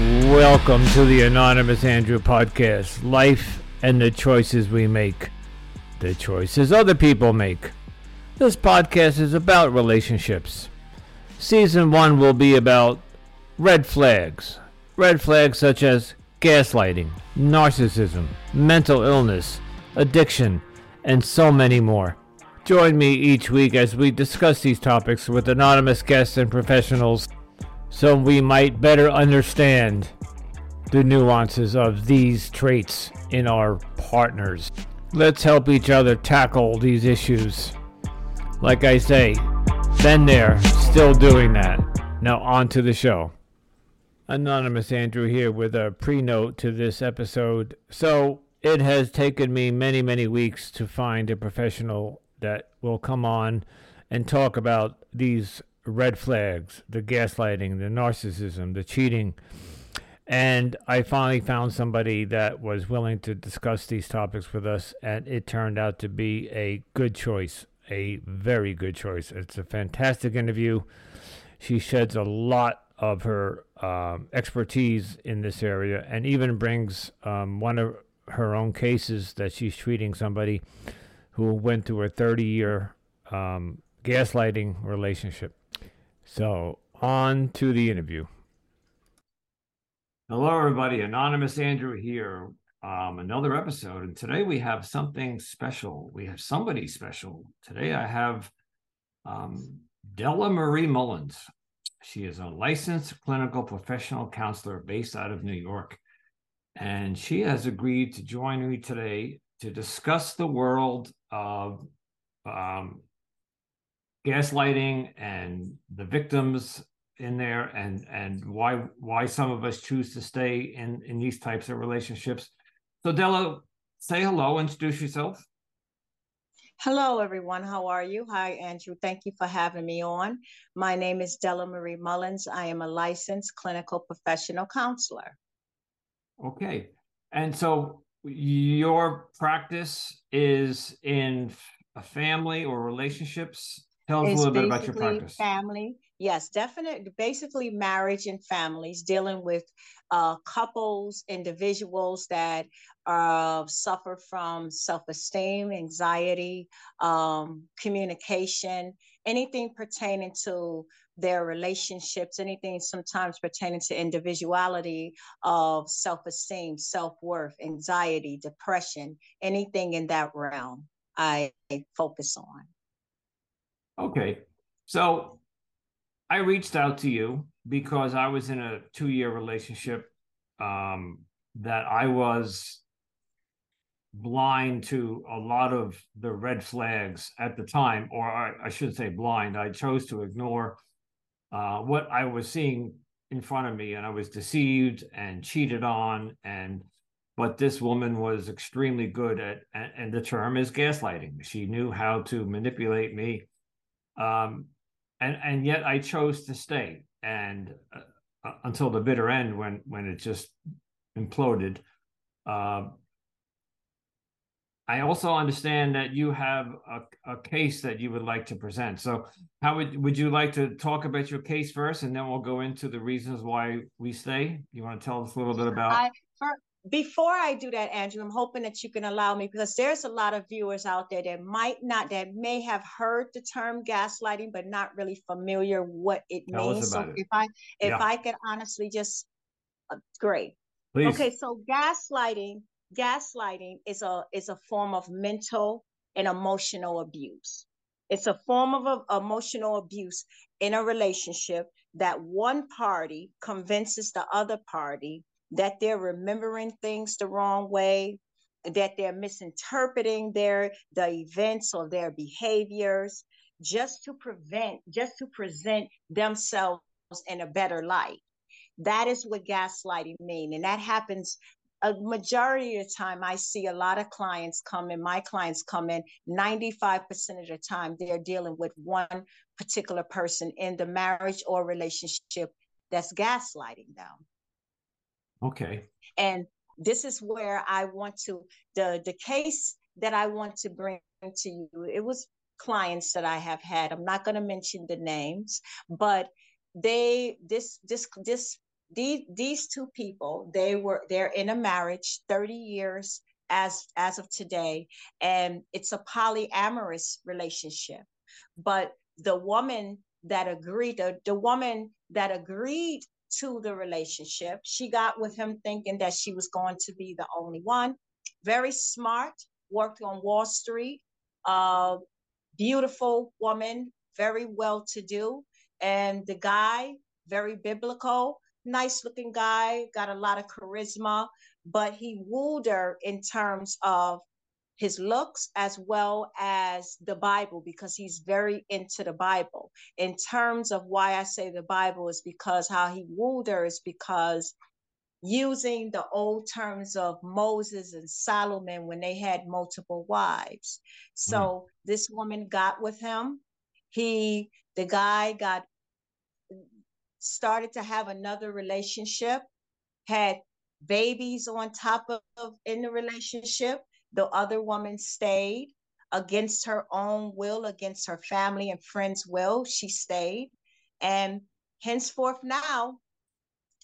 Welcome to the Anonymous Andrew podcast. Life and the choices we make, the choices other people make. This podcast is about relationships. Season one will be about red flags. Red flags such as gaslighting, narcissism, mental illness, addiction, and so many more. Join me each week as we discuss these topics with anonymous guests and professionals so we might better understand the nuances of these traits in our partners. Let's help each other tackle these issues. Like I say, been there, still doing that. Now, on to the show. Anonymous Andrew here with a pre note to this episode. So, it has taken me many, many weeks to find a professional that will come on and talk about these red flags the gaslighting, the narcissism, the cheating. And I finally found somebody that was willing to discuss these topics with us, and it turned out to be a good choice, a very good choice. It's a fantastic interview. She sheds a lot of her um, expertise in this area and even brings um, one of her own cases that she's treating somebody who went through a 30 year um, gaslighting relationship. So, on to the interview. Hello, everybody. Anonymous Andrew here. Um, another episode. And today we have something special. We have somebody special. Today I have um, Della Marie Mullins. She is a licensed clinical professional counselor based out of New York. And she has agreed to join me today to discuss the world of um, gaslighting and the victims in there and and why why some of us choose to stay in in these types of relationships. So della say hello introduce yourself. Hello everyone. How are you? Hi andrew. Thank you for having me on. My name is della marie mullins. I am a licensed clinical professional counselor. Okay. And so your practice is in a family or relationships Tell us a little bit about your practice. Family, yes, definitely. Basically, marriage and families dealing with uh, couples, individuals that uh, suffer from self-esteem, anxiety, um, communication, anything pertaining to their relationships, anything sometimes pertaining to individuality of self-esteem, self-worth, anxiety, depression, anything in that realm. I focus on. Okay. So I reached out to you because I was in a two year relationship um, that I was blind to a lot of the red flags at the time, or I, I should say blind. I chose to ignore uh, what I was seeing in front of me, and I was deceived and cheated on. And but this woman was extremely good at, and the term is gaslighting. She knew how to manipulate me um, and and yet I chose to stay, and uh, uh, until the bitter end, when when it just imploded. Uh, I also understand that you have a, a case that you would like to present. So, how would would you like to talk about your case first, and then we'll go into the reasons why we stay? You want to tell us a little bit about? I, before I do that, Andrew, I'm hoping that you can allow me because there's a lot of viewers out there that might not, that may have heard the term gaslighting, but not really familiar what it Tell means. So it. if I, if yeah. I could honestly just, uh, great. Please. Okay, so gaslighting, gaslighting is a is a form of mental and emotional abuse. It's a form of a, emotional abuse in a relationship that one party convinces the other party that they're remembering things the wrong way, that they're misinterpreting their the events or their behaviors just to prevent just to present themselves in a better light. That is what gaslighting mean and that happens a majority of the time. I see a lot of clients come in my clients come in 95% of the time they're dealing with one particular person in the marriage or relationship that's gaslighting them Okay. And this is where I want to the the case that I want to bring to you. It was clients that I have had. I'm not going to mention the names, but they this this this these these two people they were they're in a marriage 30 years as as of today and it's a polyamorous relationship but the woman that agreed the, the woman that agreed to the relationship. She got with him thinking that she was going to be the only one. Very smart worked on wall street uh beautiful woman very well to do. And the guy very biblical nice looking guy, got a lot of charisma, but he wooed her in terms of his looks as well as the Bible because he's very into the Bible. In terms of why I say the Bible is because how he wooed her is because using the old terms of Moses and Solomon when they had multiple wives. So mm. this woman got with him. He, the guy got started to have another relationship, had babies on top of in the relationship. The other woman stayed against her own will, against her family and friends' will. She stayed. And henceforth now,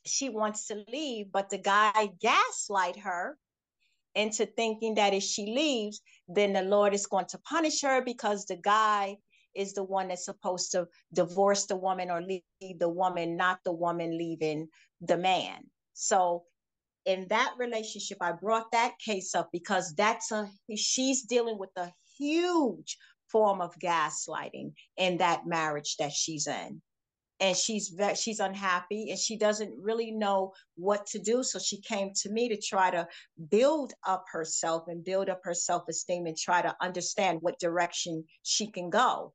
she wants to leave, but the guy gaslight her into thinking that if she leaves, then the Lord is going to punish her because the guy is the one that's supposed to divorce the woman or leave the woman, not the woman leaving the man. So in that relationship, I brought that case up because that's a she's dealing with a huge form of gaslighting in that marriage that she's in and she's she's unhappy and she doesn't really know what to do so she came to me to try to build up herself and build up her self-esteem and try to understand what direction she can go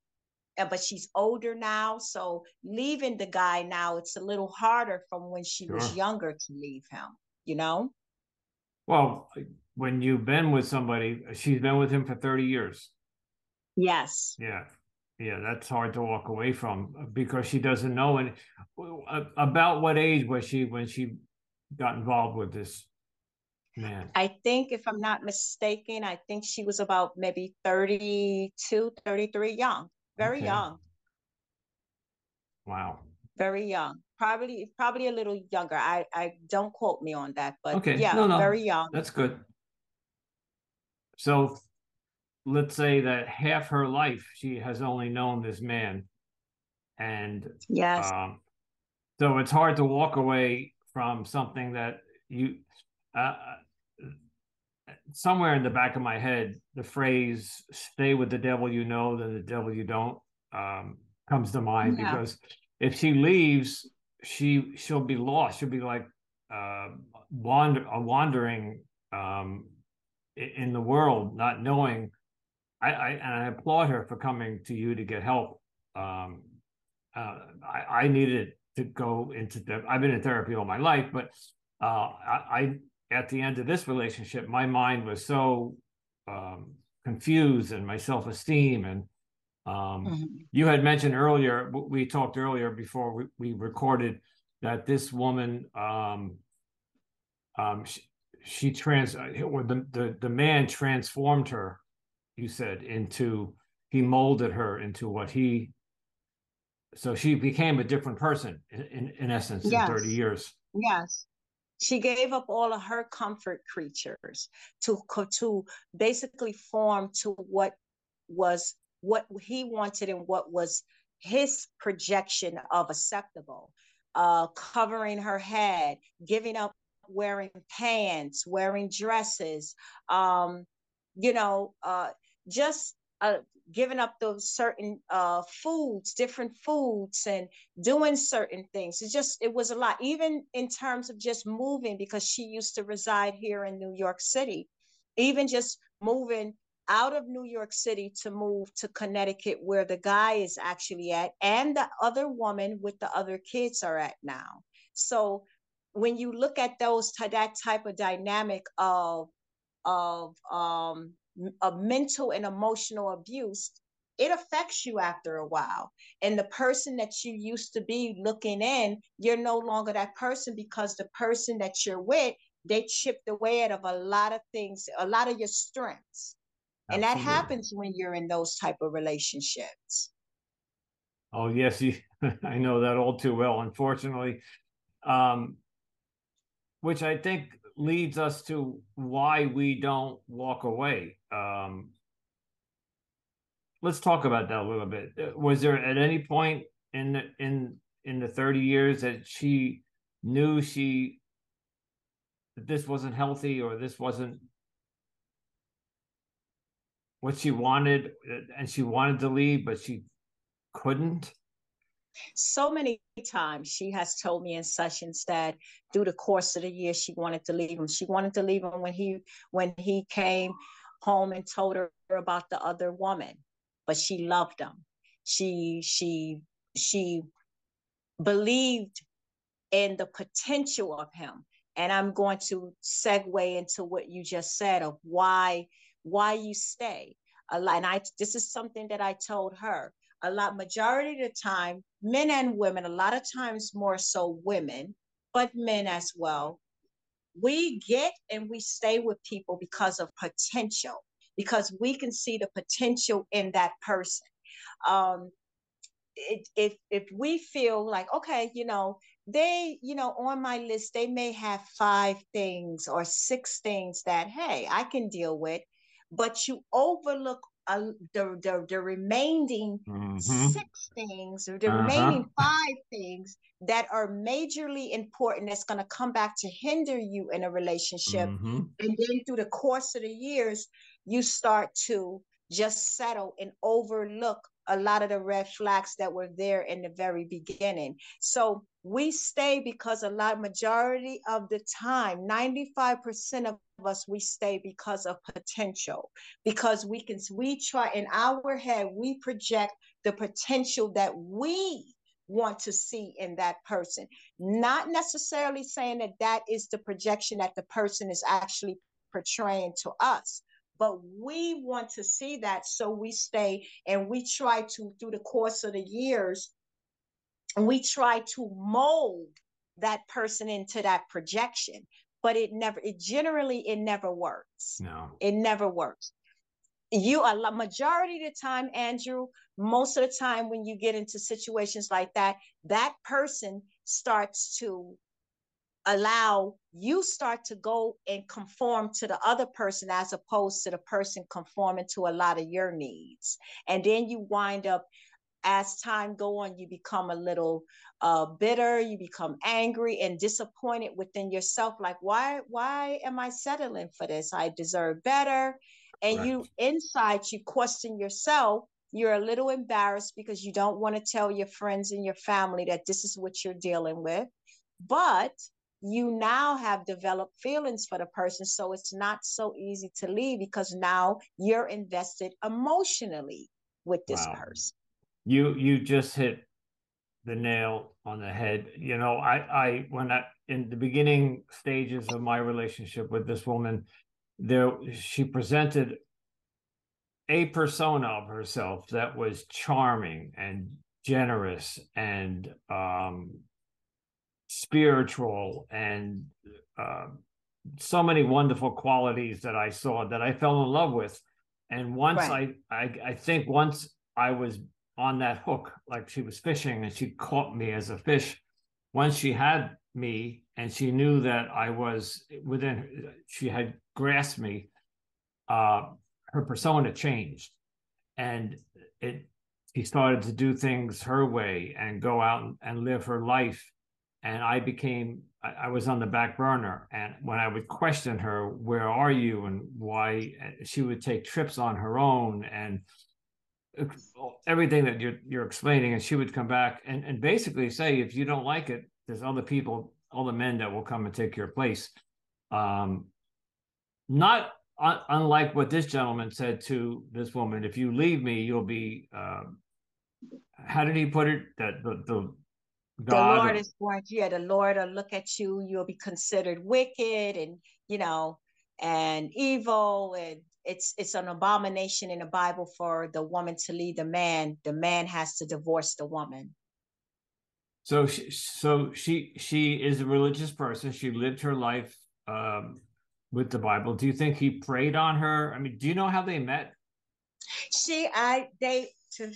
and but she's older now. So leaving the guy now, it's a little harder from when she sure. was younger to leave him, you know? Well, when you've been with somebody, she's been with him for 30 years. Yes. Yeah. Yeah, that's hard to walk away from because she doesn't know. And about what age was she when she got involved with this man? I think, if I'm not mistaken, I think she was about maybe 32, 33 young very okay. young. Wow. Very young. Probably probably a little younger. I I don't quote me on that, but okay. yeah, no, no. very young. That's good. So let's say that half her life she has only known this man. And yes. Um, so it's hard to walk away from something that you uh, somewhere in the back of my head, the phrase "stay with the devil you know than the devil you don't" um, comes to mind yeah. because if she leaves, she she'll be lost. She'll be like uh, wander a wandering um, in the world, not knowing. I, I and I applaud her for coming to you to get help. Um, uh, I, I needed to go into the. I've been in therapy all my life, but uh, I, at the end of this relationship, my mind was so um, confused and my self esteem. And um, mm-hmm. you had mentioned earlier, we talked earlier before we, we recorded that this woman, um, um she, she trans, or the, the, the man transformed her, you said, into, he molded her into what he, so she became a different person in, in essence yes. in 30 years. Yes she gave up all of her comfort creatures to to basically form to what was what he wanted and what was his projection of acceptable uh, covering her head giving up wearing pants wearing dresses um, you know uh, just uh, giving up those certain uh, foods, different foods, and doing certain things. It's just, it was a lot, even in terms of just moving, because she used to reside here in New York City. Even just moving out of New York City to move to Connecticut, where the guy is actually at, and the other woman with the other kids are at now. So when you look at those that type of dynamic of of um of mental and emotional abuse, it affects you after a while. And the person that you used to be looking in, you're no longer that person because the person that you're with, they chipped away at of a lot of things, a lot of your strengths. Absolutely. And that happens when you're in those type of relationships. Oh yes, I know that all too well. Unfortunately, Um, which I think leads us to why we don't walk away. Um, let's talk about that a little bit. Uh, was there at any point in the, in in the 30 years that she knew she that this wasn't healthy or this wasn't what she wanted uh, and she wanted to leave but she couldn't? So many times she has told me in sessions that through the course of the year she wanted to leave him. She wanted to leave him when he when he came home and told her about the other woman but she loved him. She she she believed in the potential of him. And i'm going to segue into what you just said of why why you stay. A lot and i this is something that i told her. A lot majority of the time men and women a lot of times more so women but men as well we get and we stay with people because of potential because we can see the potential in that person. Um if if we feel like okay you know they you know on my list they may have five things or six things that hey i can deal with but you overlook uh, the, the the remaining mm-hmm. six things or the uh-huh. remaining five things that are majorly important that's going to come back to hinder you in a relationship mm-hmm. and then through the course of the years you start to just settle and overlook a lot of the red flags that were there in the very beginning. So we stay because a lot majority of the time, 95% of us we stay because of potential because we can we try in our head we project the potential that we want to see in that person not necessarily saying that that is the projection that the person is actually portraying to us but we want to see that so we stay and we try to through the course of the years we try to mold that person into that projection but it never it generally it never works. No. It never works. You a majority of the time andrew most of the time when you get into situations like that that person starts to allow you start to go and conform to the other person as opposed to the person conforming to a lot of your needs. And then you wind up as time go on you become a little uh, bitter you become angry and disappointed within yourself like why why am i settling for this? I deserve better. And right. you inside you question yourself. You're a little embarrassed because you don't want to tell your friends and your family that this is what you're dealing with. But you now have developed feelings for the person. So it's not so easy to leave because now you're invested emotionally with this wow. person. You you just hit the nail on the head. You know, I I when I in the beginning stages of my relationship with this woman, there she presented a persona of herself that was charming and generous and um spiritual and uh, so many wonderful qualities that I saw that I fell in love with. And once right. I, I, I think once I was on that hook, like she was fishing and she caught me as a fish. Once she had me and she knew that I was within, she had grasped me. Uh, her persona changed, and it. She started to do things her way and go out and live her life and I became I, I, was on the back burner. And when I would question her, "Where are you?" and why, she would take trips on her own and everything that you're you're explaining. And she would come back and and basically say, "If you don't like it, there's other people, all the men that will come and take your place." Um, not un- unlike what this gentleman said to this woman, "If you leave me, you'll be." Uh, how did he put it? That the, the God. The Lord is going to, yeah, the Lord will look at you, you'll be considered wicked and, you know, and evil. And it's it's an abomination in the Bible for the woman to lead the man. The man has to divorce the woman. So she, so she she is a religious person. She lived her life um, with the Bible. Do you think he preyed on her? I mean, do you know how they met? She, I, they, to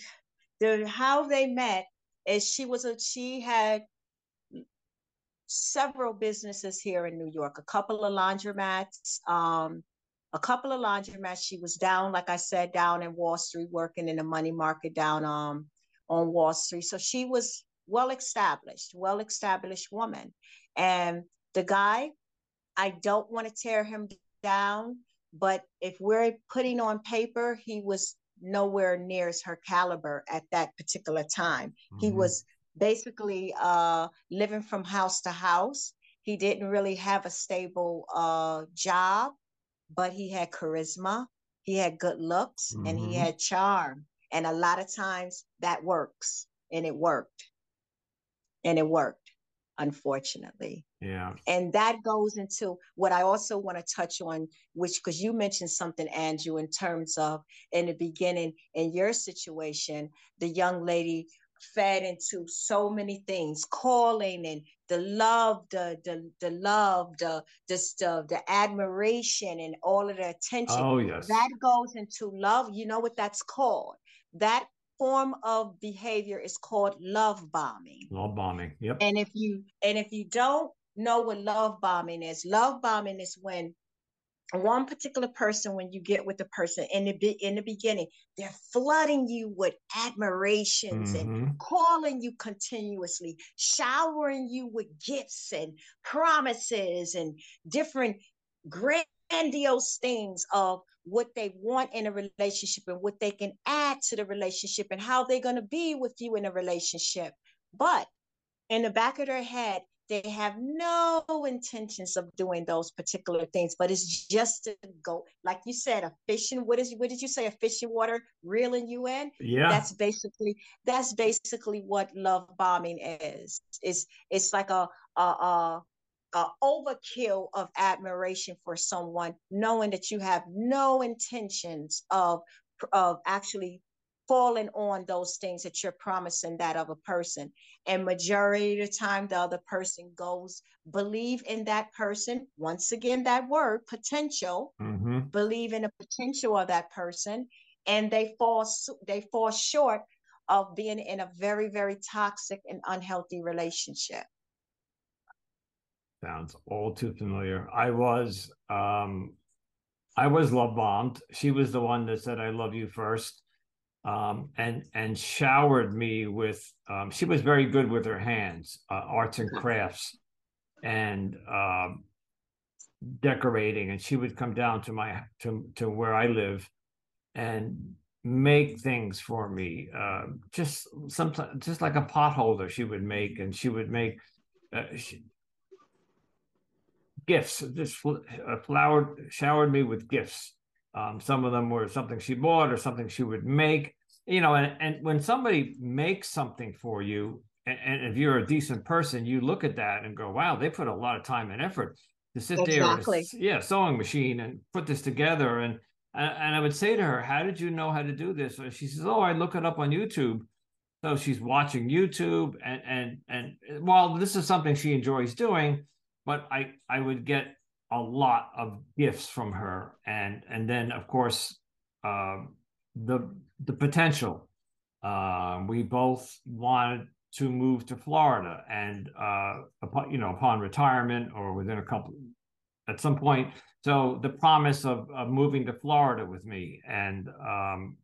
the how they met is she was a she had several businesses here in New York, a couple of laundromats, um, a couple of laundromats. She was down, like I said, down in Wall Street, working in the money market down um, on Wall Street. So she was well established, well established woman. And the guy, I don't want to tear him down, but if we're putting on paper, he was nowhere near her caliber at that particular time. Mm-hmm. He was basically uh, living from house to house. He didn't really have a stable uh, job, but he had charisma, he had good looks, mm-hmm. and he mm-hmm. had charm. And a lot of times that works, and it worked. And it worked, unfortunately. Yeah. And that goes into what I also want to touch on, which because you mentioned something, Andrew, in terms of in the beginning, in your situation, the young lady fed into so many things calling and the love the the, the love the the, the admiration and all of the attention oh yes that goes into love you know what that's called that form of behavior is called love bombing love bombing yep and if you and if you don't know what love bombing is love bombing is when one particular person when you get with the person in the in the beginning they're flooding you with admirations mm-hmm. and calling you continuously showering you with gifts and promises and different grandiose things of what they want in a relationship and what they can add to the relationship and how they're going to be with you in a relationship. But in the back of their head they have no intentions of doing those particular things but it's just to go like you said a fishing what is what did you say? A fishing water reeling you in? Yeah. That's basically that's basically what love bombing is. It's it's like a a, a a overkill of admiration for someone knowing that you have no intentions of of actually falling on those things that you're promising that of a person. And majority of the time the other person goes believe in that person. Once again that word potential. Mm-hmm. believe in the potential of that person. And they fall they fall short of being in a very very toxic and unhealthy relationship sounds all too familiar i was um i was love bombed she was the one that said i love you first um, and and showered me with. Um, she was very good with her hands, uh, arts and crafts, and um, decorating. And she would come down to my to to where I live, and make things for me. Uh, just sometimes, just like a potholder, she would make, and she would make. Uh, she, gifts just uh, flowered showered me with gifts um, some of them were something she bought or something she would make. You know, and, and when somebody makes something for you, and, and, if you're a decent person, you look at that and go, wow, they put a lot of time and effort to sit exactly. there, yeah, sewing machine and put this together. And, and I would say to her, how did you know how to do this? And she says, oh, I look it up on YouTube. So she's watching YouTube, and and and while this is something she enjoys doing, but I I would get a lot of gifts from her, and and then of course uh, the the potential. Uh, we both wanted to move to Florida, and uh, upon, you know upon retirement or within a couple at some point. So the promise of, of moving to Florida with me, and um,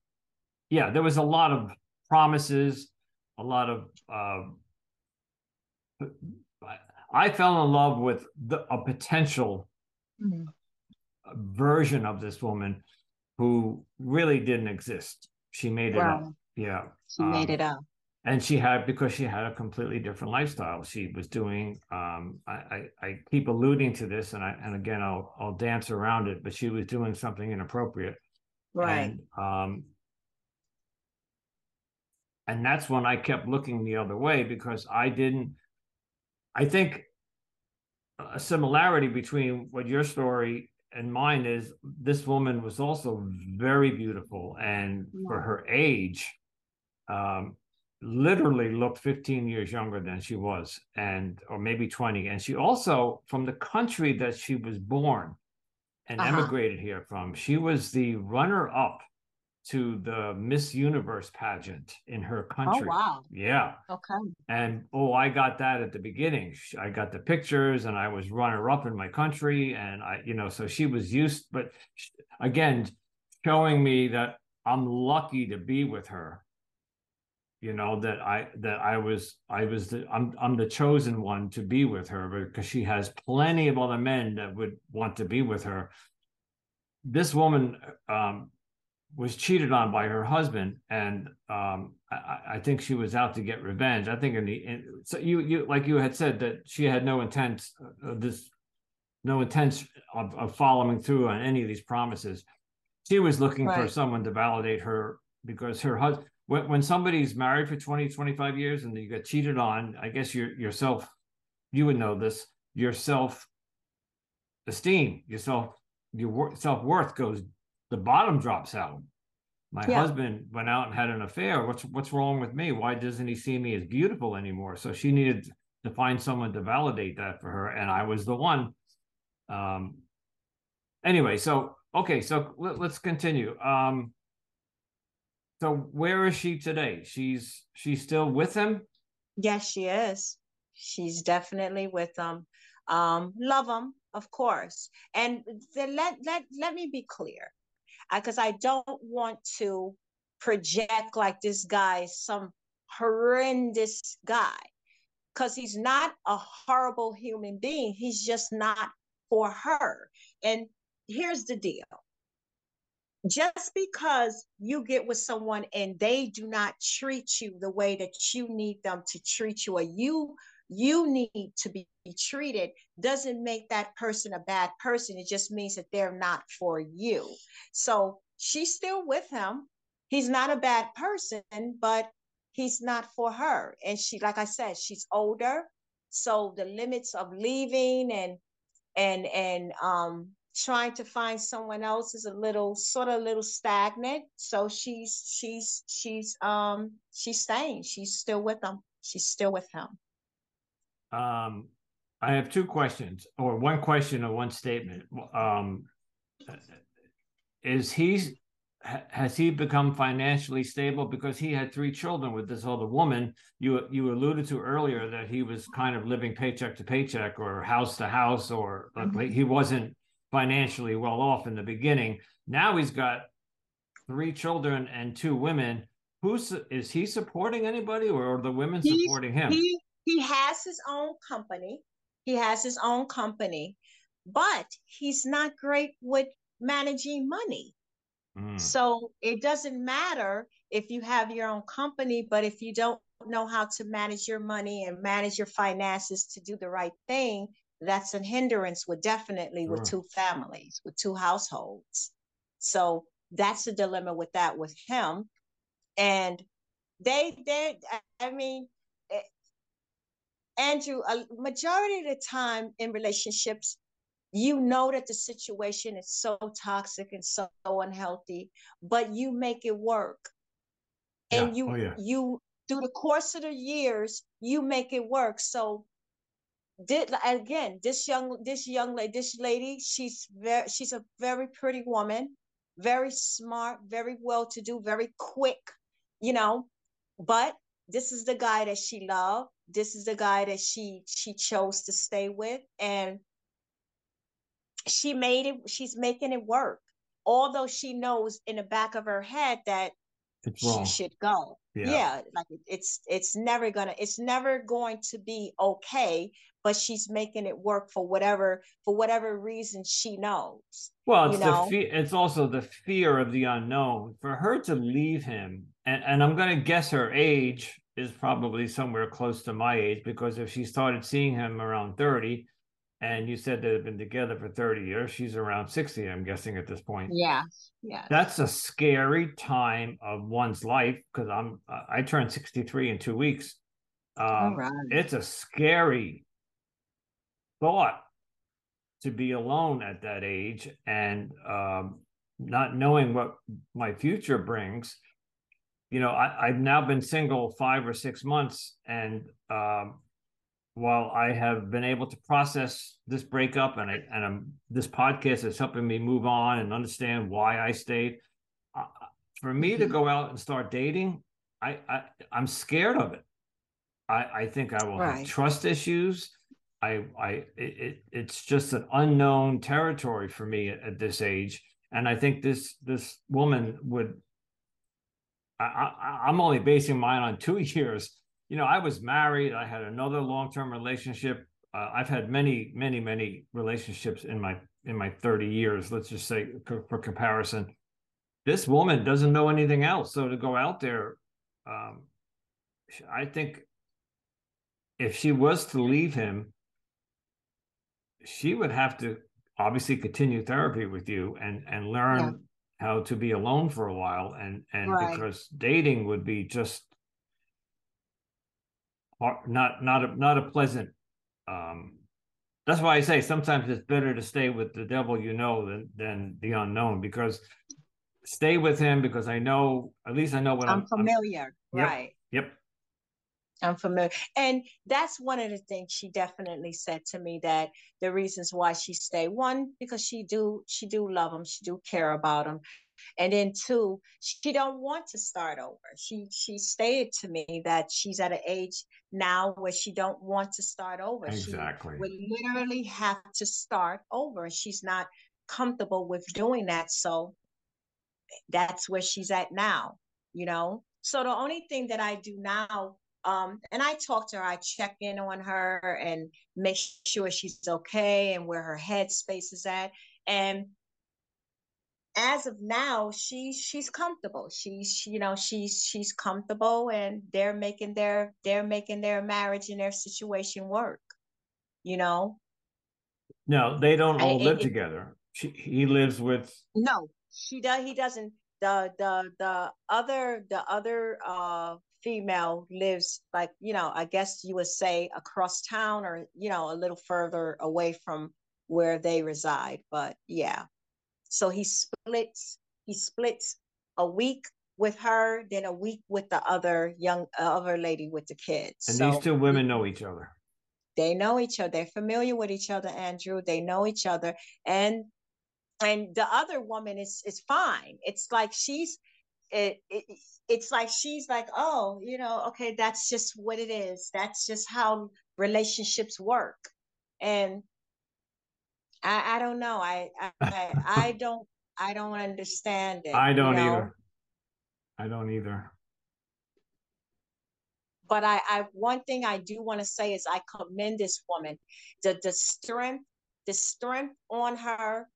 yeah, there was a lot of promises, a lot of. I fell in love with the, a potential mm-hmm. version of this woman who really didn't exist. She made it wow. up. Yeah. She um, made it up. And she had because she had a completely different lifestyle. She was doing. Um, I, I, I keep alluding to this, and I and again I'll I'll dance around it. But she was doing something inappropriate, right? And, um, and that's when I kept looking the other way because I didn't. I think a similarity between what your story and mine is this woman was also very beautiful and yeah. for her age um, literally looked 15 years younger than she was and or maybe 20 and she also from the country that she was born and uh-huh. emigrated here from she was the runner up to the Miss Universe pageant in her country. Oh wow! Yeah. Okay. And oh, I got that at the beginning. I got the pictures, and I was runner up in my country, and I, you know, so she was used. But again, showing me that I'm lucky to be with her. You know that I that I was I was the I'm I'm the chosen one to be with her because she has plenty of other men that would want to be with her. This woman um, was cheated on by her husband, and um, I, I, think she was out to get revenge. I think in the in, so you you like you had said that she had no intent uh, this no intent of, of, following through on any of these promises. She was looking right. for someone to validate her because her husband when, when somebody's married for 20 25 years and you get cheated on i guess your yourself you would know this your self esteem yourself your self-worth goes the bottom drops out. My yeah. husband went out and had an affair. What's what's wrong with me? Why doesn't he see me as beautiful anymore? So she needed to find someone to validate that for her, and I was the one. Um. Anyway, so okay, so let, us continue. Um. So where is she today? She's she's still with him. Yes, she is. She's definitely with him. Um, love him, of course. And let let let me be clear because I, I don't want to project like this guy is some horrendous guy because he's not a horrible human being. He's just not for her. And here's the deal just because you get with someone and they do not treat you the way that you need them to treat you or you you need to be treated doesn't make that person a bad person. It just means that they're not for you. So she's still with him. He's not a bad person, but he's not for her. And she, like I said, she's older. So the limits of leaving and and and um trying to find someone else is a little sort of a little stagnant. So she's she's she's um she's staying. She's still with him. She's still with him. Um, I have two questions, or one question or one statement. Um, is he has he become financially stable because he had three children with this other woman? You you alluded to earlier that he was kind of living paycheck to paycheck or house to house, or mm-hmm. he wasn't financially well off in the beginning. Now he's got three children and two women. Who's is he supporting anybody, or are the women He's, supporting him? He he has his own company. He has his own company, but he's not great with managing money. Mm. So it doesn't matter if you have your own company, but if you don't know how to manage your money and manage your finances to do the right thing, that's a hindrance with definitely sure. with two families, with two households. So that's the dilemma with that with him. And they, they, I mean, Andrew, a majority of the time in relationships, you know that the situation is so toxic and so unhealthy, but you make it work. Yeah. And you oh, yeah. you through the course of the years, you make it work. So did again, this young this young lady, this lady, she's very she's a very pretty woman, very smart, very well to do, very quick, you know, but this is the guy that she loved. This is the guy that she she chose to stay with. And she made it she's making it work. Although she knows in the back of her head that she should go. Yeah. yeah like it's it's never gonna it's never going to be okay but she's making it work for whatever for whatever reason she knows well it's you know? the fe- it's also the fear of the unknown. For her to leave him and, and i'm going to guess her age is probably somewhere close to my age because if she started seeing him around 30 and you said they've been together for 30 years she's around 60 i'm guessing at this point. Yeah yeah. That's a scary time of one's life because i'm i turned 63 in two weeks. Um, right. it's a scary thought to be alone at that age and um, not knowing what my future brings you know, I, have now been single five or six months, and um, while I have been able to process this breakup, and I, and I'm, this podcast is helping me move on and understand why I stayed. Uh, for me to go out and start dating, I, I I'm scared of it. I, I think I will right. have trust issues. I I it, it's just an unknown territory for me at, at this age, and I think this this woman would. I, I'm only basing mine on two years. You know, I was married. I had another long term relationship. Uh, I've had many, many, many relationships in my in my 30 years. Let's just say for comparison, this woman doesn't know anything else. So to go out there, um, I think if she was to leave him, she would have to obviously continue therapy with you and and learn. How to be alone for a while and and right. because dating would be just not not a not a pleasant um that's why I say sometimes it's better to stay with the devil you know than than the unknown because stay with him because I know at least I know what I'm, I'm familiar. I'm, right. Yep. I'm familiar. And that's one of the things she definitely said to me that the reasons why she stayed. One, because she do she do love him, she do care about him. And then two, she don't want to start over. She she stated to me that she's at an age now where she don't want to start over. Exactly. She would literally have to start over. She's not comfortable with doing that. So that's where she's at now, you know. So the only thing that I do now, um, and I talk to her, I check in on her and make sure she's okay and where her headspace is at. And as of now, she she's comfortable. She's she, you know she's she's comfortable, and they're making their they're making their marriage and their situation work. You know. No, they don't all I, live it, together. She, he lives with. No, she does. He doesn't. The the the other the other uh female lives like you know I guess you would say across town or you know a little further away from where they reside. But yeah, so he splits he splits a week with her, then a week with the other young uh, other lady with the kids. And so, these two women know each other. They know each other. They're familiar with each other, Andrew. They know each other, and and the other woman is is fine. It's like she's it, it it's like she's like, oh, you know, okay, that's just what it is. That's just how relationships work. And I, I don't know. I, I I don't I don't understand it. I don't you know? either. I don't either. But I, I one thing I do want to say is I commend this woman. The the strength, the strength on her,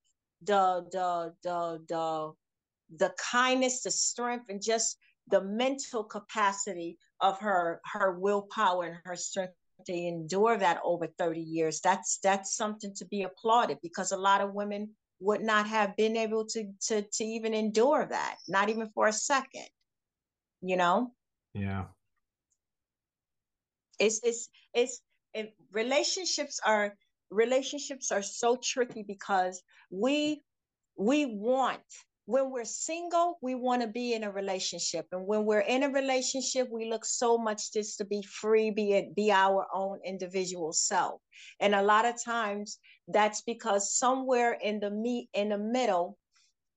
the the the the the kindness, the strength, and just the mental capacity of her her willpower and her strength to endure that over 30 years. That's that's something to be applauded because a lot of women would not have been able to to to even endure that not even for a second you know? Yeah. It's it's it's it, relationships are relationships are so tricky because we we want when we're single, we want to be in a relationship. And when we're in a relationship, we look so much just to be free, be it be our own individual self. And a lot of times that's because somewhere in the meet in the middle,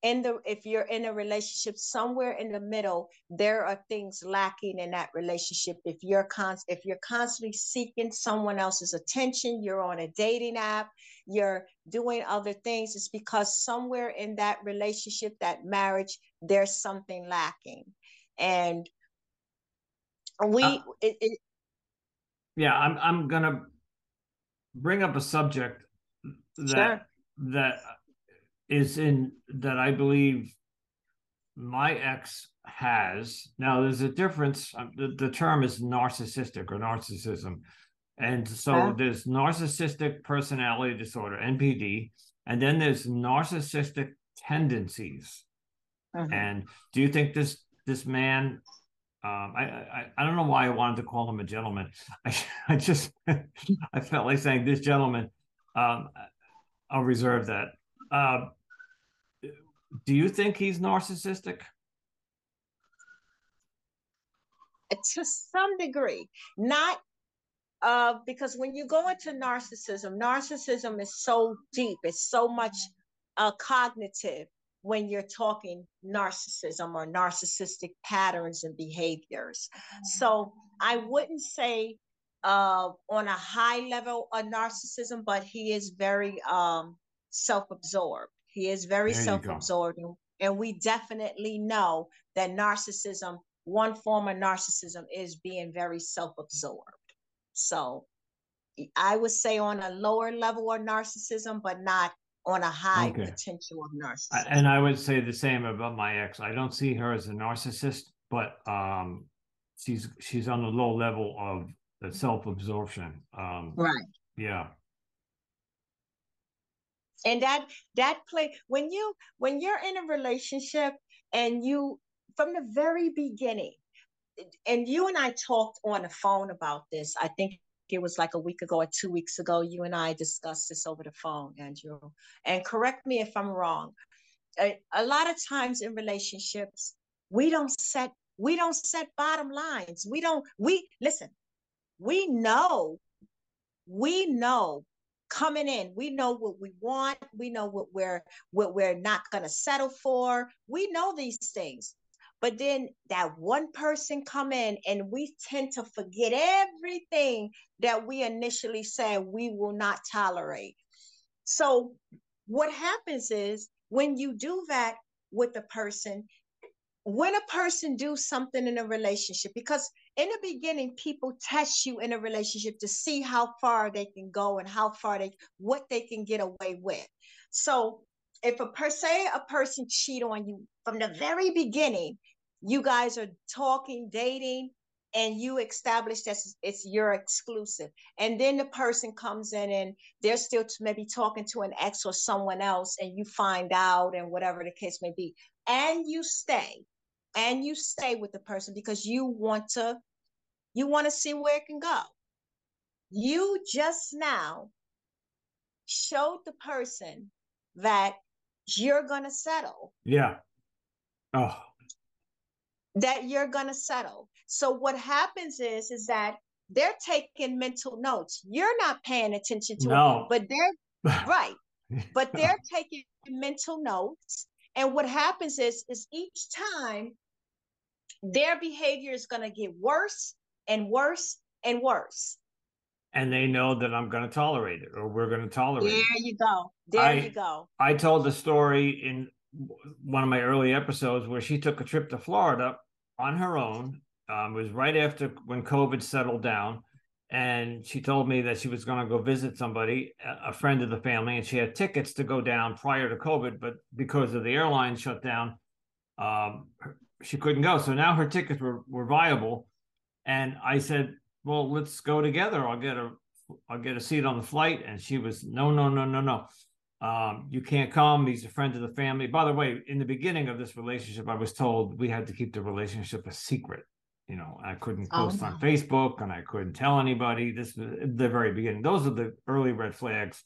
in the if you're in a relationship somewhere in the middle there are things lacking in that relationship if you're con if you're constantly seeking someone else's attention you're on a dating app you're doing other things it's because somewhere in that relationship that marriage there's something lacking and we uh, it, it, yeah i'm i'm gonna bring up a subject that sure. that is in that I believe my ex has. Now, there's a difference. Um, the, the term is narcissistic or narcissism. And so there's narcissistic personality disorder, NPD, and then there's narcissistic tendencies. Uh-huh. And do you think this this man? Um, I, I I don't know why I wanted to call him a gentleman. I I just I felt like saying this gentleman. Um, I'll reserve that. Uh, do you think he's narcissistic? To some degree, not uh, because when you go into narcissism, narcissism is so deep, it's so much uh, cognitive. when you're talking narcissism or narcissistic patterns and behaviors. So I wouldn't say uh, on a high level of narcissism, but he is very um, self-absorbed. He is very self-absorbed, and we definitely know that narcissism, one form of narcissism, is being very self-absorbed. So I would say on a lower level of narcissism, but not on a high okay. potential of narcissism. And I would say the same about my ex. I don't see her as a narcissist, but um, she's she's on the low level of the self-absorption. Um, right. Yeah. And that that play when you when you're in a relationship and you from the very beginning, and you and I talked on the phone about this. I think it was like a week ago or two weeks ago, you and I discussed this over the phone, Andrew. And correct me if I'm wrong. A, a lot of times in relationships, we don't set we don't set bottom lines. We don't we listen. We know, we know coming in, we know what we want. We know what we're what we're not gonna settle for. We know these things. But then that one person come in and we tend to forget everything that we initially said we will not tolerate. So what happens is when you do that with a person, when a person do something in a relationship, because in the beginning, people test you in a relationship to see how far they can go and how far they what they can get away with. So if a per se a person cheat on you from the very beginning, you guys are talking, dating, and you establish that it's your exclusive. And then the person comes in and they're still maybe talking to an ex or someone else, and you find out, and whatever the case may be, and you stay, and you stay with the person because you want to, you want to see where it can go. You just now showed the person that you're gonna settle. Yeah. Oh that you're going to settle. So what happens is is that they're taking mental notes. You're not paying attention to no. it, but they're right. But they're taking mental notes. And what happens is is each time their behavior is going to get worse and worse and worse. And they know that I'm going to tolerate it or we're going to tolerate there it. There you go. There I, you go. I told the story in one of my early episodes where she took a trip to Florida on her own. Um, it was right after when COVID settled down. And she told me that she was going to go visit somebody, a friend of the family, and she had tickets to go down prior to COVID, but because of the airline shut down, um, she couldn't go. So now her tickets were, were viable. And I said, well, let's go together. I'll get a, I'll get a seat on the flight. And she was, no, no, no, no, no um, you can't come. He's a friend of the family. By the way, in the beginning of this relationship, I was told we had to keep the relationship a secret. You know, I couldn't oh, post oh, no. on Facebook and I couldn't tell anybody. This was the very beginning. Those are the early red flags.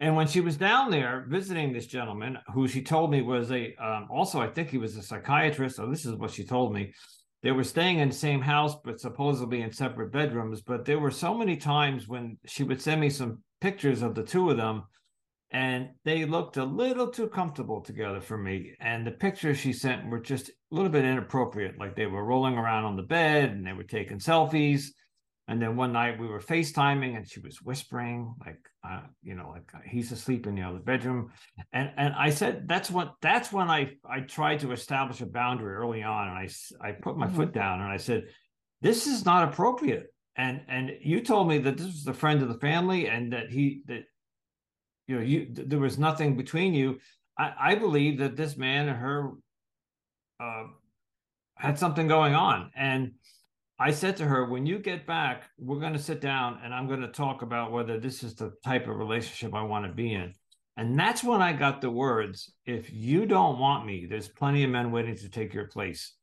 And when she was down there visiting this gentleman, who she told me was a, um, also, I think he was a psychiatrist. So this is what she told me. They were staying in the same house, but supposedly in separate bedrooms. But there were so many times when she would send me some pictures of the two of them and they looked a little too comfortable together for me. And the pictures she sent were just a little bit inappropriate, like they were rolling around on the bed and they were taking selfies. And then one night we were FaceTiming and she was whispering, like, uh, you know, like uh, he's asleep in the other bedroom. And and I said, that's what that's when I I tried to establish a boundary early on. And I I put my mm-hmm. foot down and I said, this is not appropriate. And and you told me that this was a friend of the family and that he that you know you there was nothing between you i, I believe that this man and her uh, had something going on and i said to her when you get back we're going to sit down and i'm going to talk about whether this is the type of relationship i want to be in and that's when i got the words if you don't want me there's plenty of men waiting to take your place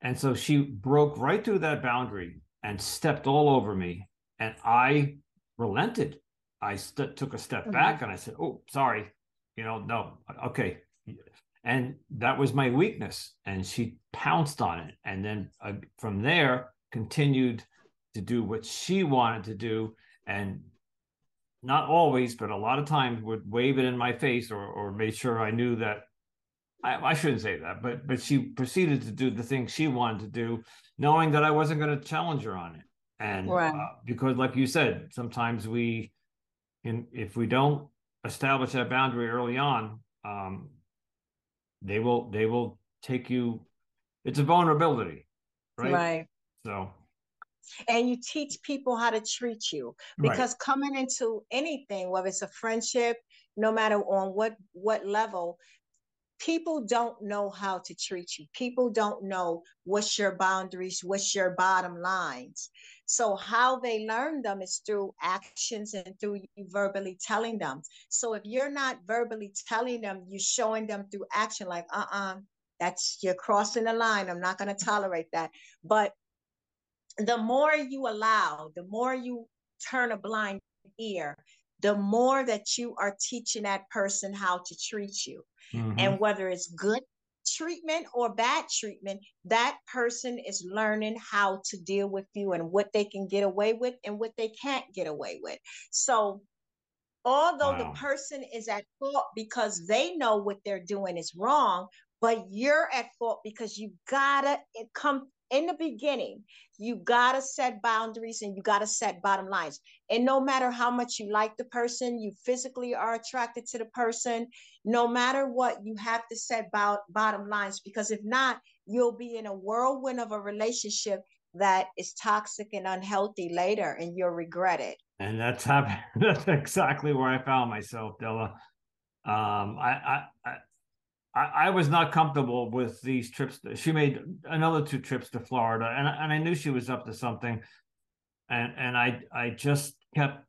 and so she broke right through that boundary and stepped all over me and i relented I st- took a step mm-hmm. back and I said, "Oh, sorry, you know, no, okay." And that was my weakness, and she pounced on it, and then uh, from there continued to do what she wanted to do, and not always, but a lot of times would wave it in my face or or made sure I knew that I, I, shouldn't say that, but but she proceeded to do the things she wanted to do, knowing that I wasn't going to challenge her on it. And right. uh, because, like you said, sometimes we, in if we don't establish that boundary early on, um, they will they will take you. It's a vulnerability, right? Right. So. And you teach people how to treat you because right. coming into anything whether it's a friendship no matter on what what level people don't know how to treat you. People don't know what's your boundaries what's your bottom lines. So how they learn them is through actions and through you verbally telling them. So if you're not verbally telling them you're showing them through action like uh-uh that's you're crossing the line. I'm not going to tolerate that. But the more you allow, the more you turn a blind ear, the more that you are teaching that person how to treat you. Mm-hmm. And whether it's good treatment or bad treatment, that person is learning how to deal with you and what they can get away with and what they can't get away with. So, although wow. the person is at fault because they know what they're doing is wrong, but you're at fault because you gotta come in the beginning, you got to set boundaries and you got to set bottom lines. And no matter how much you like the person, you physically are attracted to the person, no matter what, you have to set about bottom lines because if not, you'll be in a whirlwind of a relationship that is toxic and unhealthy later and you'll regret it. And that's happened. That's exactly where I found myself, Della. Um, I, I, I, was not comfortable with these trips. She made another two trips to Florida, and and I knew she was up to something, and and I I just kept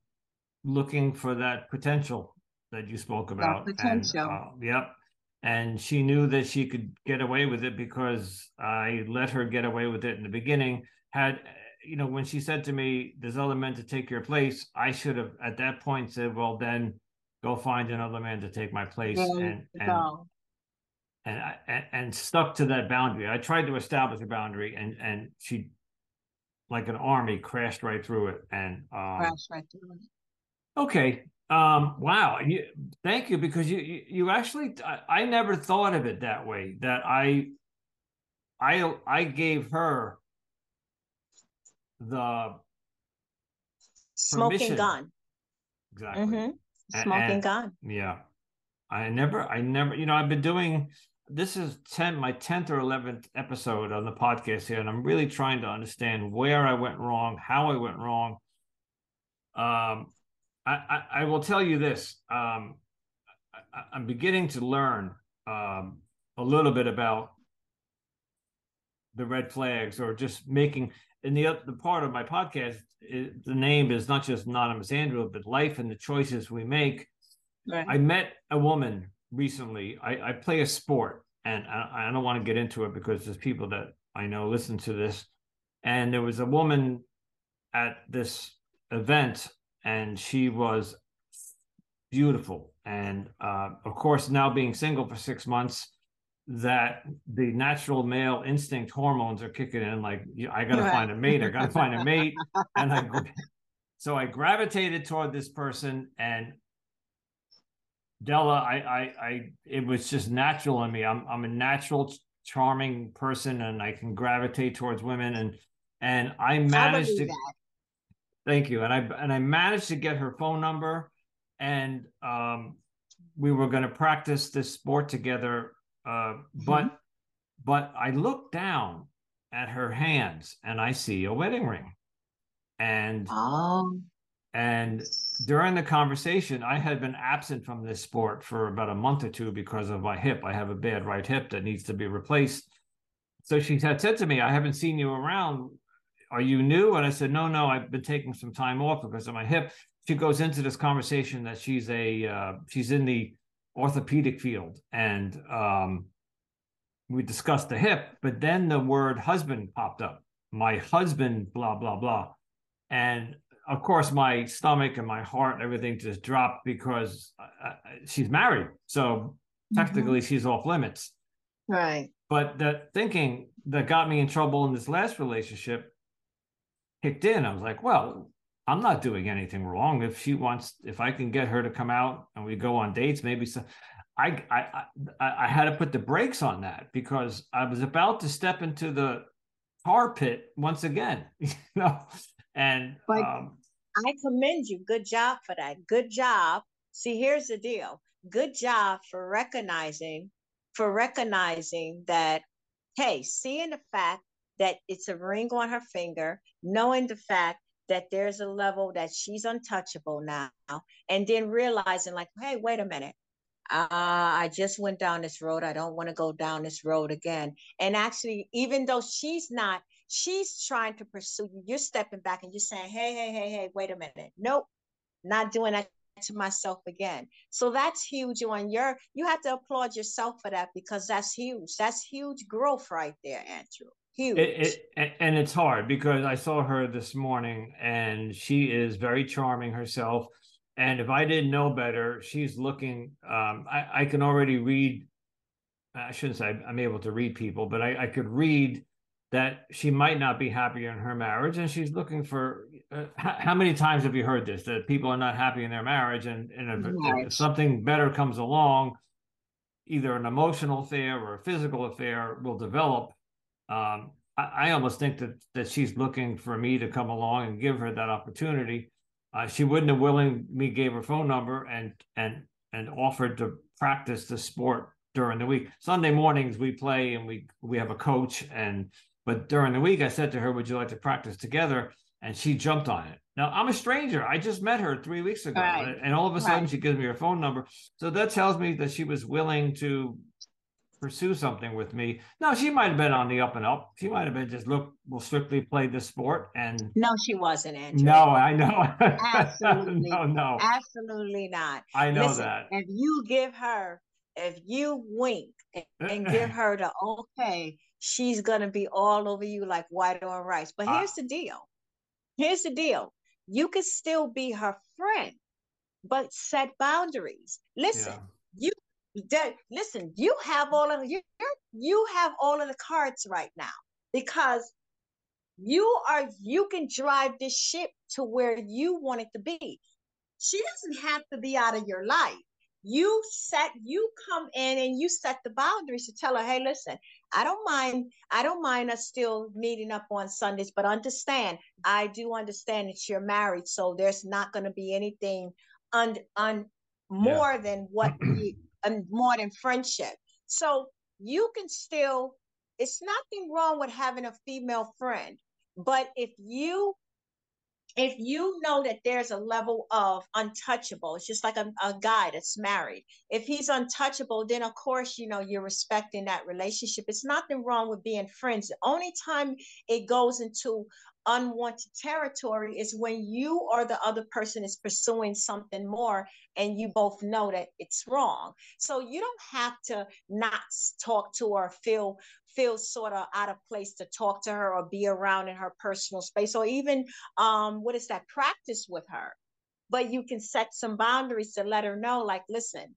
looking for that potential that you spoke about. That potential. And, uh, yep. And she knew that she could get away with it because I let her get away with it in the beginning. Had you know when she said to me, "There's other men to take your place," I should have at that point said, "Well, then." Go find another man to take my place, and, and and I, and stuck to that boundary. I tried to establish a boundary, and and she, like an army, crashed right through it. And um, crashed right through it. Okay. Um, wow. You, thank you because you you, you actually I, I, never thought of it that way. That I I I gave her the smoking permission. gun. Exactly. Mm-hmm. Smoking and, gun. Yeah. I never, I never, you know, I've been doing this is 10 my 10th or 11th episode on the podcast here and i'm really trying to understand where i went wrong how i went wrong um, I, I, I will tell you this um, I, am beginning to learn um, a little bit about the red flags or just making in the the part of my podcast it, the name is not just anonymous andrew but life and the choices we make Right. I met a woman recently. I, I play a sport, and I, I don't want to get into it because there's people that I know listen to this. And there was a woman at this event, and she was beautiful. And uh, of course, now being single for six months, that the natural male instinct hormones are kicking in. Like I got to find a mate. I got to find a mate. And I, so I gravitated toward this person, and Della, I, I, I, it was just natural in me. I'm, I'm a natural, charming person, and I can gravitate towards women, and and I managed to. That. Thank you, and I and I managed to get her phone number, and um, we were going to practice this sport together. Uh, mm-hmm. But, but I looked down at her hands, and I see a wedding ring, and oh. And during the conversation, I had been absent from this sport for about a month or two because of my hip. I have a bad right hip that needs to be replaced. So she had said to me, I haven't seen you around. Are you new? And I said, No, no, I've been taking some time off because of my hip. She goes into this conversation that she's a uh, she's in the orthopedic field and um, we discussed the hip, but then the word husband popped up. My husband, blah, blah, blah. And of course, my stomach and my heart and everything just dropped because uh, uh she's married. So technically, mm-hmm. she's off limits. Right. But the thinking that got me in trouble in this last relationship kicked in. I was like, well, I'm not doing anything wrong. If she wants, if I can get her to come out and we go on dates, maybe so. I, I I I had to put the brakes on that because I was about to step into the tar pit once again, you know, and but um, I commend you. Good job for that. Good job. See, here's the deal. Good job for recognizing for recognizing that hey, seeing the fact that it's a ring on her finger, knowing the fact that there's a level that she's untouchable now, and then realizing, like, hey, wait a minute. Uh, I just went down this road. I don't want to go down this road again. And actually, even though she's not, she's trying to pursue you, you're stepping back and you're saying, hey, hey, hey, hey, wait a minute. Nope, not doing that to myself again. So that's huge on your you have to applaud yourself for that because that's huge. That's huge growth right there, Andrew. Huge. It, it, and it's hard because I saw her this morning and she is very charming herself. And if I didn't know better, she's looking. Um, I, I can already read. I shouldn't say I'm able to read people, but I, I could read that she might not be happy in her marriage and she's looking for uh, how, how, many times have you heard this that people are not happy in their marriage and, and if, if, something better comes along either an emotional affair or a physical affair will develop um, I, I, almost think that that she's looking for me to come along and give her that opportunity. Uh, she wouldn't have willing me gave her phone number and and and offered to practice the sport during the week. Sunday mornings we play and we we have a coach and but during the week, I said to her, Would you like to practice together? And she jumped on it. Now, I'm a stranger. I just met her three weeks ago. Right. And all of a sudden, right. she gives me her phone number. So that tells me that she was willing to pursue something with me. Now, she might have been on the up and up. She might have been just, look, we'll strictly play this sport. And no, she wasn't, Andrew. No, I know. Absolutely. no, no. Absolutely not. I know Listen, that. If you give her, if you wink and, and give her the okay, she's gonna be all over you like white on rice. But here's uh, the deal. Here's the deal. You can still be her friend, but set boundaries. Listen, yeah. you that listen, you have all of you you have all of the cards right now because you are you can drive this ship to where you want it to be. She doesn't have to be out of your life you set you come in and you set the boundaries to tell her hey listen i don't mind i don't mind us still meeting up on sundays but understand i do understand that you're married so there's not going to be anything on on more yeah. than what we and more than friendship so you can still it's nothing wrong with having a female friend but if you if you know that there's a level of untouchable, it's just like a, a guy that's married. If he's untouchable, then of course, you know, you're respecting that relationship. It's nothing wrong with being friends. The only time it goes into unwanted territory is when you or the other person is pursuing something more and you both know that it's wrong. So you don't have to not talk to or feel feel sort of out of place to talk to her or be around in her personal space or even um what is that practice with her. But you can set some boundaries to let her know like listen,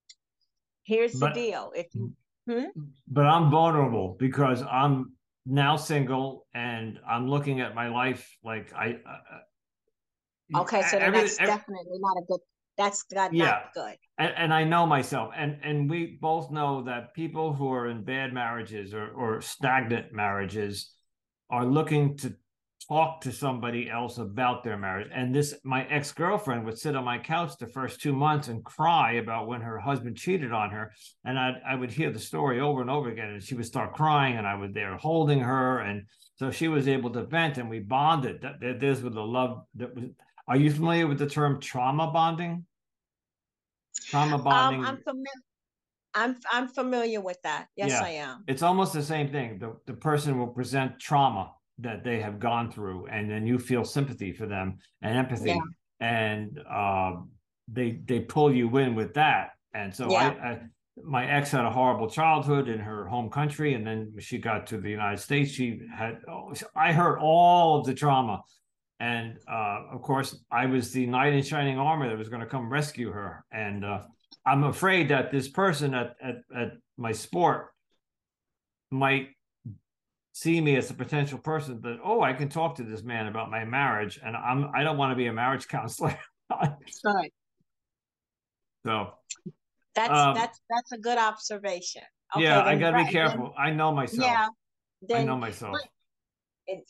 here's but, the deal. If you hmm? But I'm vulnerable because I'm now single and I'm looking at my life like I. Uh, okay, so every, that's every, definitely not a good. That's not, yeah, not good. And, and I know myself, and and we both know that people who are in bad marriages or or stagnant marriages are looking to talk to somebody else about their marriage. And this, my ex girlfriend would sit on my couch the first two months and cry about when her husband cheated on her. And I, I would hear the story over and over again, and she would start crying, and I was there holding her, and so she was able to vent, and we bonded. That, that this with the love that was. Are you familiar with the term trauma bonding? Trauma um, bonding. Um, I'm familiar. I'm I'm familiar with that. Yes, yeah. I am. It's almost the same thing. The the person will present trauma that they have gone through and then you feel sympathy for them and empathy yeah. and uh, they they pull you in with that and so yeah. I, I, my ex had a horrible childhood in her home country and then she got to the united states she had oh, i heard all of the trauma and uh, of course i was the knight in shining armor that was going to come rescue her and uh, i'm afraid that this person at, at, at my sport might see me as a potential person that oh I can talk to this man about my marriage and I'm I don't want to be a marriage counselor. right. So That's um, that's that's a good observation. Okay, yeah, I got to be careful. Then, I know myself. Yeah, then, I know myself.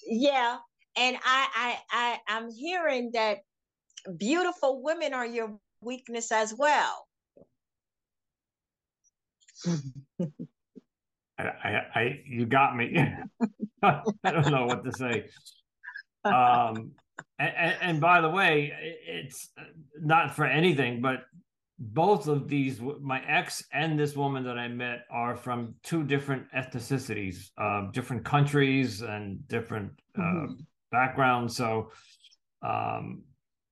yeah, and I I I I'm hearing that beautiful women are your weakness as well. I, I, I, you got me. I don't know what to say. Um, and, and, by the way, it's not for anything, but both of these, my ex and this woman that I met, are from two different ethnicities, uh, different countries, and different uh, mm-hmm. Backgrounds. So, um,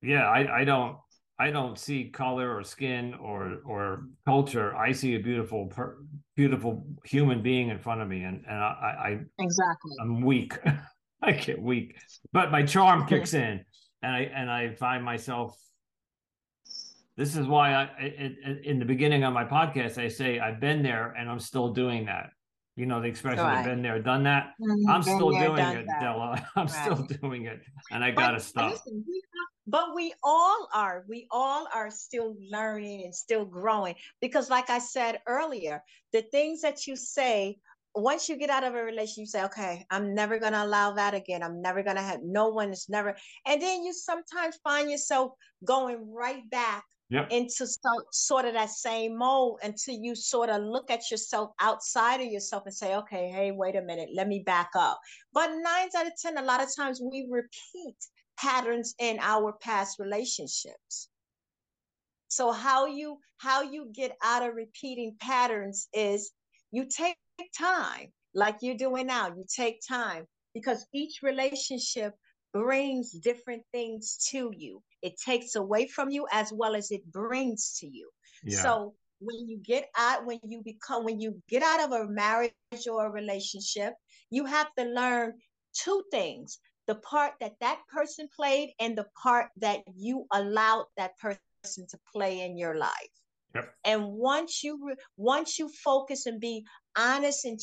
yeah, I, I don't I don't see color or skin or or culture. I see a beautiful, per, beautiful human being in front of me, and and I, I exactly I'm weak. I get weak, but my charm kicks in, and I and I find myself. This is why I, I in the beginning of my podcast I say I've been there and I'm still doing that. You know the expression right. "I've been there, done that." Mm-hmm. I'm been still there, doing it, that. Della. I'm right. still doing it, and I gotta stop. Listen, we but we all are we all are still learning and still growing because like i said earlier the things that you say once you get out of a relationship you say okay i'm never going to allow that again i'm never going to have no one is never and then you sometimes find yourself going right back yep. into so, sort of that same mold until you sort of look at yourself outside of yourself and say okay hey wait a minute let me back up. But nine out of ten a lot of times we repeat patterns in our past relationships. So how you how you get out of repeating patterns is you take time like you're doing now you take time because each relationship brings different things to you it takes away from you as well as it brings to you yeah. so when you get out when you become when you get out of a marriage or a relationship you have to learn two things the part that that person played and the part that you allowed that person to play in your life. Yep. And once you once you focus and be honest and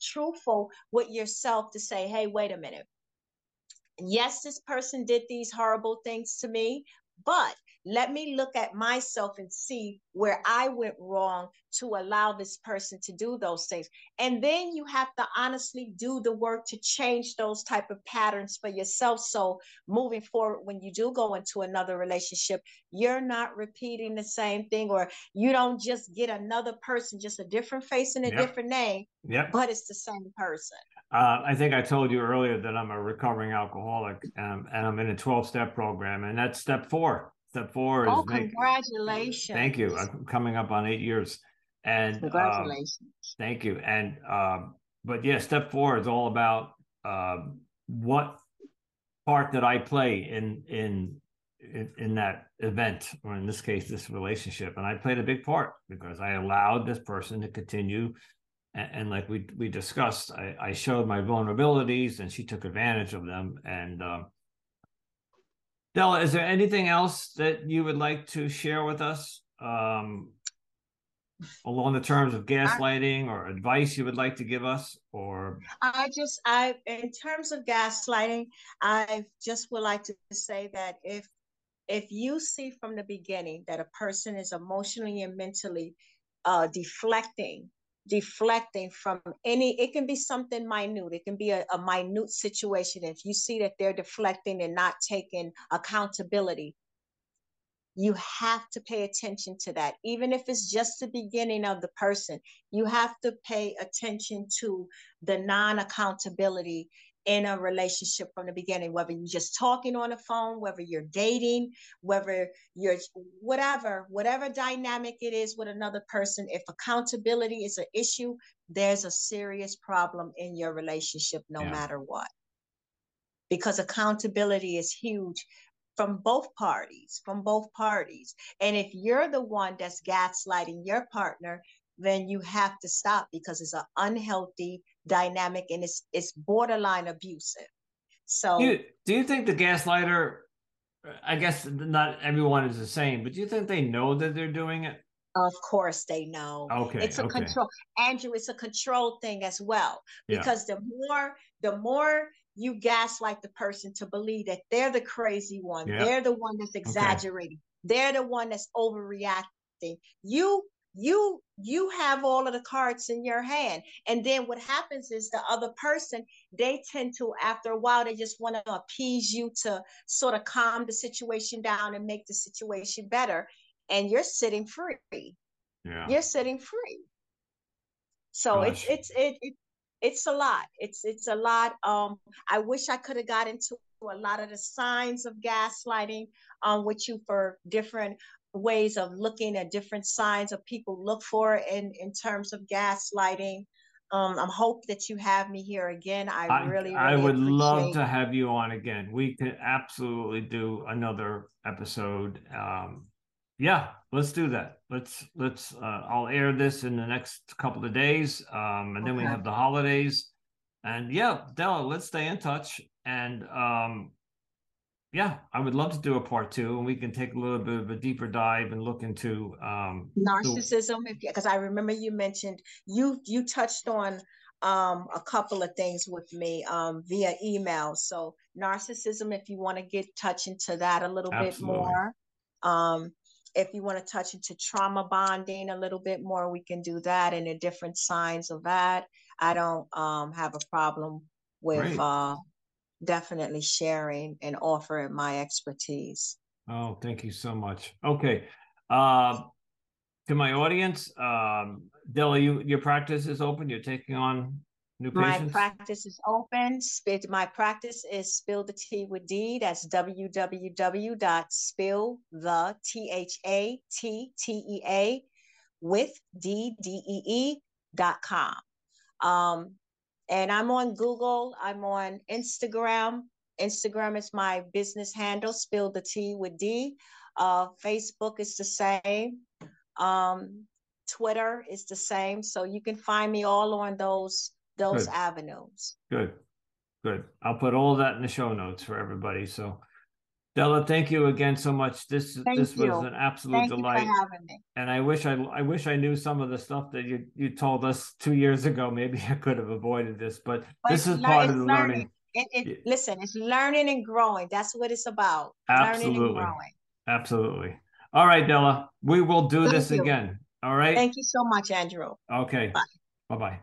truthful with yourself to say, "Hey, wait a minute. Yes, this person did these horrible things to me, but let me look at myself and see where I went wrong to allow this person to do those things. And then you have to honestly do the work to change those type of patterns for yourself. So moving forward, when you do go into another relationship, you're not repeating the same thing, or you don't just get another person, just a different face and a yep. different name, yep. but it's the same person. Uh, I think I told you earlier that I'm a recovering alcoholic um, and I'm in a 12 step program, and that's step four Step four is oh, make, congratulations. Thank you. I'm coming up on eight years. And congratulations. Um, thank you. And um, but yeah, step four is all about um, what part that I play in in in, in that event, or in this case, this relationship. And I played a big part because I allowed this person to continue and, and, like we we discussed, I, I, showed my vulnerabilities, and she took advantage of them. And um, Della, is there anything else that you would like to share with us um, along the terms of gaslighting or advice you would like to give us? Or I just, I, in terms of gaslighting, I just would like to say that if if you see from the beginning that a person is emotionally and mentally uh, deflecting deflecting from any it can be something minute. It can be a, a minute situation if you see that they're deflecting and not taking accountability. You have to pay attention to that. Even if it's just the beginning of the person you have to pay attention to the non-accountability in a relationship from the beginning, whether you're just talking on the phone, whether you're dating, whether you're whatever, whatever dynamic it is with another person, if accountability is an issue, there's a serious problem in your relationship no yeah. matter what. Because accountability is huge from both parties, from both parties. And if you're the one that's gaslighting your partner, then you have to stop because it's an unhealthy dynamic and it's it's borderline abusive. So do you, do you think the gaslighter I guess not everyone is the same, but do you think they know that they're doing it? Of course they know. Okay. It's a okay. control Andrew, it's a control thing as well. Because yeah. the more the more you gaslight the person to believe that they're the crazy one, yeah. they're the one that's exaggerating, okay. they're the one that's overreacting. You you you have all of the cards in your hand. And then what happens is the other person they tend to after a while they just want to appease you to sort of calm the situation down and make the situation better. And you're sitting free. Yeah. you're sitting free. So Gosh. it's it's it, it it's a lot. It's it's a lot. Um i wish i could have got into a lot of the signs of gaslighting um with you for different ways of looking at different signs of people look for in in terms of gaslighting. Um i'm hope that you have me here again. I, I really, really i would love to have you on again. We could absolutely do another episode. Um yeah let's do that. Let's let's uh, i'll air this in the next couple of days um and then we have the holidays. And yeah della let's stay in touch. And um yeah i would love to do a part two and we can take a little bit of a deeper dive and look into um narcissism because i remember you mentioned you you touched on um a couple of things with me um via email so narcissism if you want to get touch into that a little Absolutely. bit more um if you want to touch into trauma bonding a little bit more, we can do that and the different signs of that. I don't um, have a problem with uh, definitely sharing and offering my expertise. Oh, thank you so much. Okay. Uh, to my audience, um, Della, you, your practice is open. You're taking on New patients? my practice is open. My practice is Spill the Tea with Dee. That's www.spill T H A T T E A with dot com. Um, and I'm on Google. I'm on Instagram. Instagram is my business handle, Spill the Tea with Dee. Uh, Facebook is the same. Um, Twitter is the same. So you can find me all on those those Good. avenues. Good. Good. I'll put all that in the show notes for everybody. So Della, thank you again so much. This thank this you. was an absolute thank delight. And I wish I I wish I knew some of the stuff that you you told us two years ago. Maybe I could have avoided this, but, but this is part of the learning. learning. It, it, yeah. Listen, it's learning and growing. That's what it's about. Absolutely. Absolutely. All right, Della. We will do thank this you. again. All right. Thank you so much, Andrew. Okay. Bye bye.